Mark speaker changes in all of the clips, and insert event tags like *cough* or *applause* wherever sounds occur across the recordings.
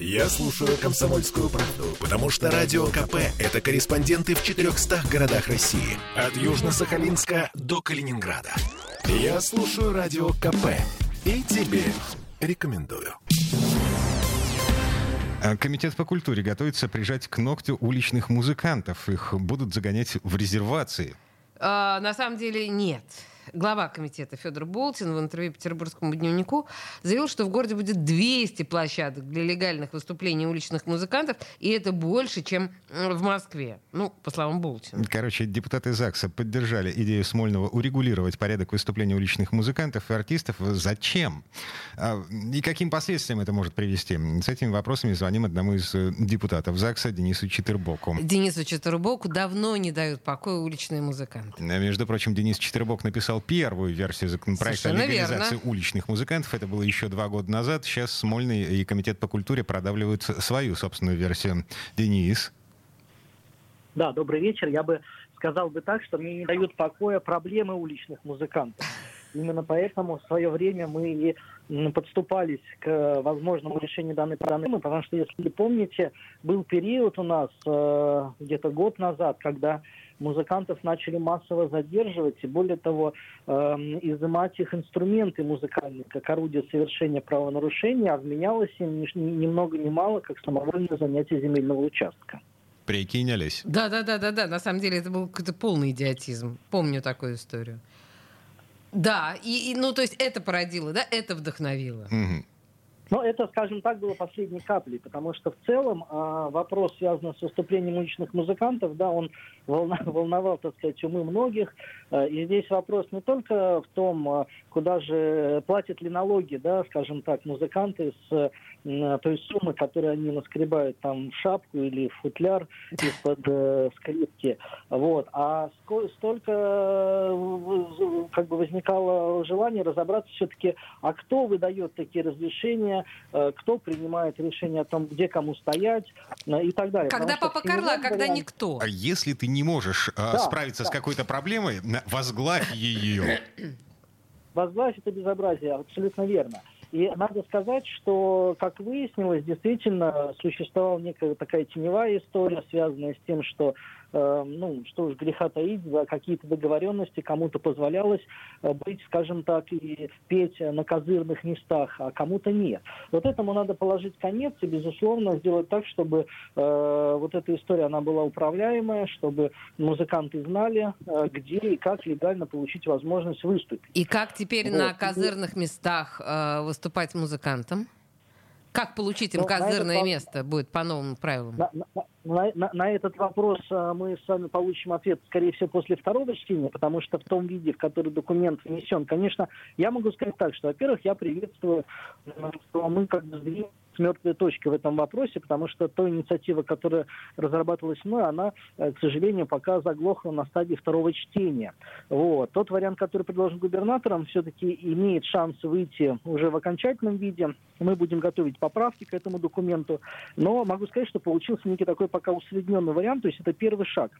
Speaker 1: Я слушаю «Комсомольскую правду», потому что «Радио КП» — это корреспонденты в 400 городах России. От Южно-Сахалинска до Калининграда. Я слушаю «Радио КП» и тебе рекомендую.
Speaker 2: А Комитет по культуре готовится прижать к ногтю уличных музыкантов. Их будут загонять в резервации.
Speaker 3: А, на самом деле нет. Глава комитета Федор Болтин в интервью Петербургскому дневнику заявил, что в городе будет 200 площадок для легальных выступлений уличных музыкантов, и это больше, чем в Москве. Ну, по словам Болтина.
Speaker 2: Короче, депутаты ЗАГСа поддержали идею Смольного урегулировать порядок выступления уличных музыкантов и артистов. Зачем? А, и каким последствиям это может привести? С этими вопросами звоним одному из э, депутатов ЗАГСа Денису Четырбоку.
Speaker 3: Денису Четырбоку давно не дают покоя уличные музыканты.
Speaker 2: Между прочим, Денис Четырбок написал первую версию законопроекта
Speaker 3: Совершенно
Speaker 2: о легализации
Speaker 3: верно.
Speaker 2: уличных музыкантов. Это было еще два года назад. Сейчас Смольный и Комитет по культуре продавливают свою собственную версию. Денис.
Speaker 4: Да, добрый вечер. Я бы сказал бы так, что мне не дают покоя проблемы уличных музыкантов. Именно поэтому в свое время мы и подступались к возможному решению данной проблемы, потому что, если вы помните, был период у нас э, где-то год назад, когда музыкантов начали массово задерживать, и более того, э, изымать их инструменты музыкальные, как орудие совершения правонарушения, а вменялось им ни, много ни мало, как самовольное занятие земельного участка.
Speaker 2: Прикинялись.
Speaker 3: Да, да, да, да, да. На самом деле это был какой-то полный идиотизм. Помню такую историю. Да, и, и, ну то есть это породило, да, это вдохновило.
Speaker 2: Мгм.
Speaker 4: Но это, скажем так, было последней каплей, потому что в целом а, вопрос, связанный с выступлением уличных музыкантов, да, он волна- *laughs* волновал, так сказать, умы многих. А, И здесь вопрос не только в том, а, куда же платят ли налоги, да, скажем так, музыканты с м, той суммы, которую они наскребают там в шапку или в футляр из-под э, скрипки. Вот. А ско- столько э, как бы возникало желание разобраться все-таки, а кто выдает такие разрешения, э, кто принимает решение о том, где кому стоять э, и так далее.
Speaker 3: Когда
Speaker 4: Потому
Speaker 3: папа Карла, когда
Speaker 4: варианте-
Speaker 3: никто.
Speaker 2: А если ты не можешь а,
Speaker 4: Да,
Speaker 2: справиться с
Speaker 4: да.
Speaker 2: какой-то проблемой, возглавь ее.
Speaker 4: Возглавь это безобразие, абсолютно верно. И надо сказать, что, как выяснилось, действительно существовала некая такая теневая история, связанная с тем, что, э, ну, что уж греха таить, за какие-то договоренности кому-то позволялось э, быть, скажем так, и петь на козырных местах, а кому-то нет. Вот этому надо положить конец и, безусловно, сделать так, чтобы э, вот эта история, она была управляемая, чтобы музыканты знали, э, где и как легально получить возможность выступить.
Speaker 3: И как теперь
Speaker 4: Вот.
Speaker 3: на козырных местах э, выступать музыкантам? Как получить им
Speaker 4: Ну, на этот
Speaker 3: козырное
Speaker 4: вопрос-
Speaker 3: место будет по новым правилам?
Speaker 4: На, на- на- на- этот вопрос а, мы с вами получим ответ, скорее всего, после второго чтения, потому что в том виде, в который документ внесен, конечно, я могу сказать так, что, во-первых, я приветствую, м, что мы как бы сдвинулись с мертвой точки в этом вопросе, потому что та инициатива, которая разрабатывалась мной, она, э, к сожалению, пока заглохла на стадии второго чтения. Вот. Тот вариант, который предложен губернатором, все-таки имеет шанс выйти уже в окончательном виде. Мы будем готовить поправки к этому документу. Но могу сказать, что получился некий такой пока усредненный вариант, то есть это первый шаг.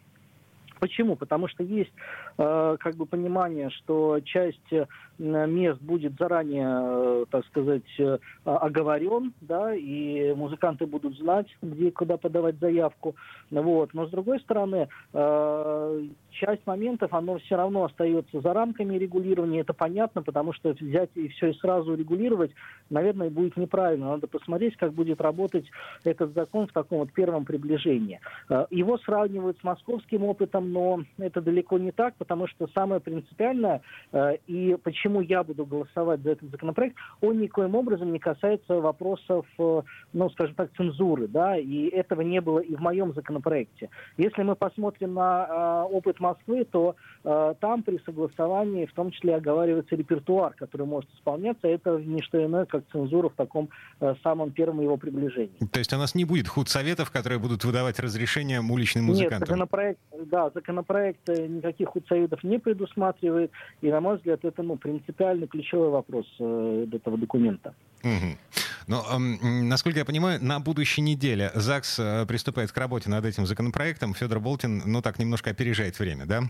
Speaker 4: Почему? Потому что есть э, как бы понимание, что часть э, мест будет заранее, э, так сказать, э, оговорен, да, и музыканты будут знать, где и куда подавать заявку. Вот. Но с другой стороны, э, часть моментов, оно все равно остается за рамками регулирования. Это понятно, потому что взять и все и сразу регулировать, наверное, будет неправильно. Надо посмотреть, как будет работать этот закон в таком вот первом приближении. Э, Его сравнивают с московским опытом, но это далеко не так, потому что самое принципиальное, э, и почему я буду голосовать за этот законопроект, он никоим образом не касается вопросов, э, ну, скажем так, цензуры, да, и этого не было и в моем законопроекте. Если мы посмотрим на опыт Москвы, то э, там при согласовании в том числе оговаривается репертуар, который может исполняться, это не что иное, как цензура в таком э, самом первом его приближении.
Speaker 2: То есть у нас не будет худсоветов, которые будут выдавать разрешения уличным
Speaker 4: Нет,
Speaker 2: музыкантам.
Speaker 4: законопроект, да, законопроект э, никаких худсоветов не предусматривает, и, на мой взгляд, это ну, принципиальный ключевой вопрос э, этого документа.
Speaker 2: Мгм. Но, эм, насколько я понимаю, на будущей неделе ЗАГС э, приступает к работе над этим законопроектом. Федор Болтин, ну так, немножко опережает время, да?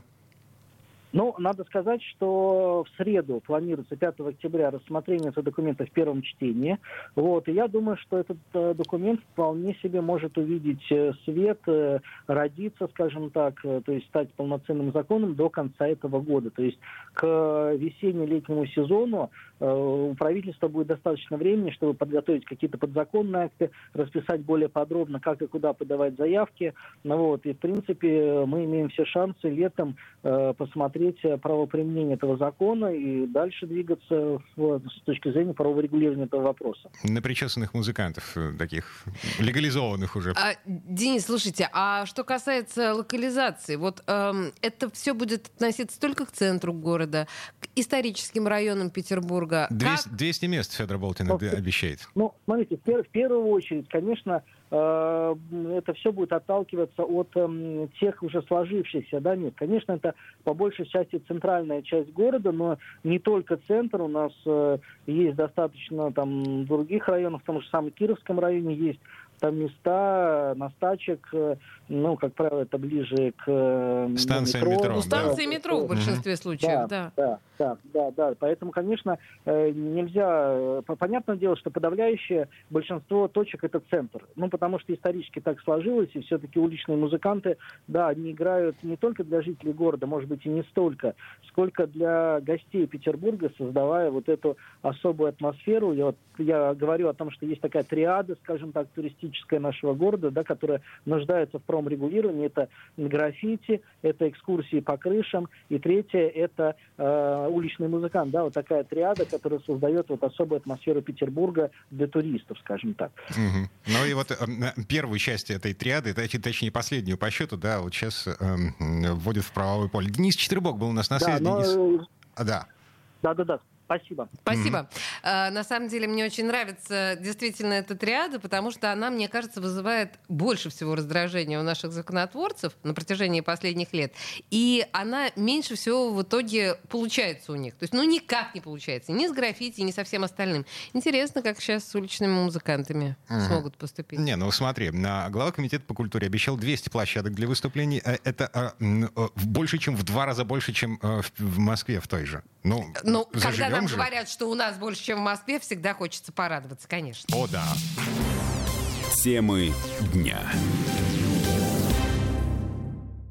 Speaker 4: Ну, надо сказать, что в среду планируется 5 октября рассмотрение этого документа в первом чтении. Вот, и я думаю, что этот э, документ вполне себе может увидеть э, свет, родиться, скажем так, то есть стать полноценным законом до конца этого года. То есть к весенне-летнему сезону у правительства будет достаточно времени, чтобы подготовить какие-то подзаконные акты, расписать более подробно, как и куда подавать заявки. Ну, вот, и, в принципе, мы имеем все шансы летом э, посмотреть правоприменение этого закона и дальше двигаться в, с точки зрения правового регулирования этого вопроса.
Speaker 2: На причесанных музыкантов, э, таких легализованных уже.
Speaker 3: А, Денис, слушайте, а что касается локализации, вот эм, это все будет относиться только к центру города, к историческим районам Петербурга.
Speaker 2: 200, как... 200 мест Федор Болтин ну, обещает.
Speaker 4: Ну, смотрите, в, пер, в первую очередь, конечно, э, это все будет отталкиваться от э, тех уже сложившихся, да, нет, конечно, это по большей части центральная часть города, но не только центр, у нас э, есть достаточно там других районов, в том же самом Кировском районе есть там места настачек, э, ну, как правило, это ближе к
Speaker 2: э, станции метро. метро.
Speaker 3: Ну, станции да. метро в большинстве угу. случаев,
Speaker 4: да. Да, да, да, да. Поэтому, конечно, э, нельзя... Понятное дело, что подавляющее большинство точек это центр. Ну, потому что исторически так сложилось, и все-таки уличные музыканты, да, они играют не только для жителей города, может быть, и не столько, сколько для гостей Петербурга, создавая вот эту особую атмосферу. Я, вот, я говорю о том, что есть такая триада, скажем так, туристическая нашего города, да, которая нуждается в промрегулировании. Это граффити, это экскурсии по крышам, и третье – это э, уличный музыкант. Да, вот такая триада, которая создает вот особую атмосферу Петербурга для туристов, скажем так.
Speaker 2: Угу. Ну и вот э, первую часть этой триады, точнее последнюю по счету, да, вот сейчас э, вводит в правовое поле. Денис Четвербок был у нас на связи. Да, но... Денис...
Speaker 4: А, да. Да-да-да. Спасибо.
Speaker 3: Спасибо. Mm-hmm. На самом деле мне очень нравится действительно эта триада, потому что она, мне кажется, вызывает больше всего раздражения у наших законотворцев на протяжении последних лет. И она меньше всего в итоге получается у них. То есть, ну, никак не получается. Ни с граффити, ни со всем остальным. Интересно, как сейчас с уличными музыкантами mm-hmm. смогут поступить.
Speaker 2: Не, ну смотри, глава комитета по культуре обещал 200 площадок для выступлений. Э, это э, больше, чем в два раза больше, чем э, в Москве в той же.
Speaker 3: Ну, ну когда нам же. говорят, что у нас больше, чем в Москве, всегда хочется порадоваться, конечно.
Speaker 2: О, да.
Speaker 1: Темы дня.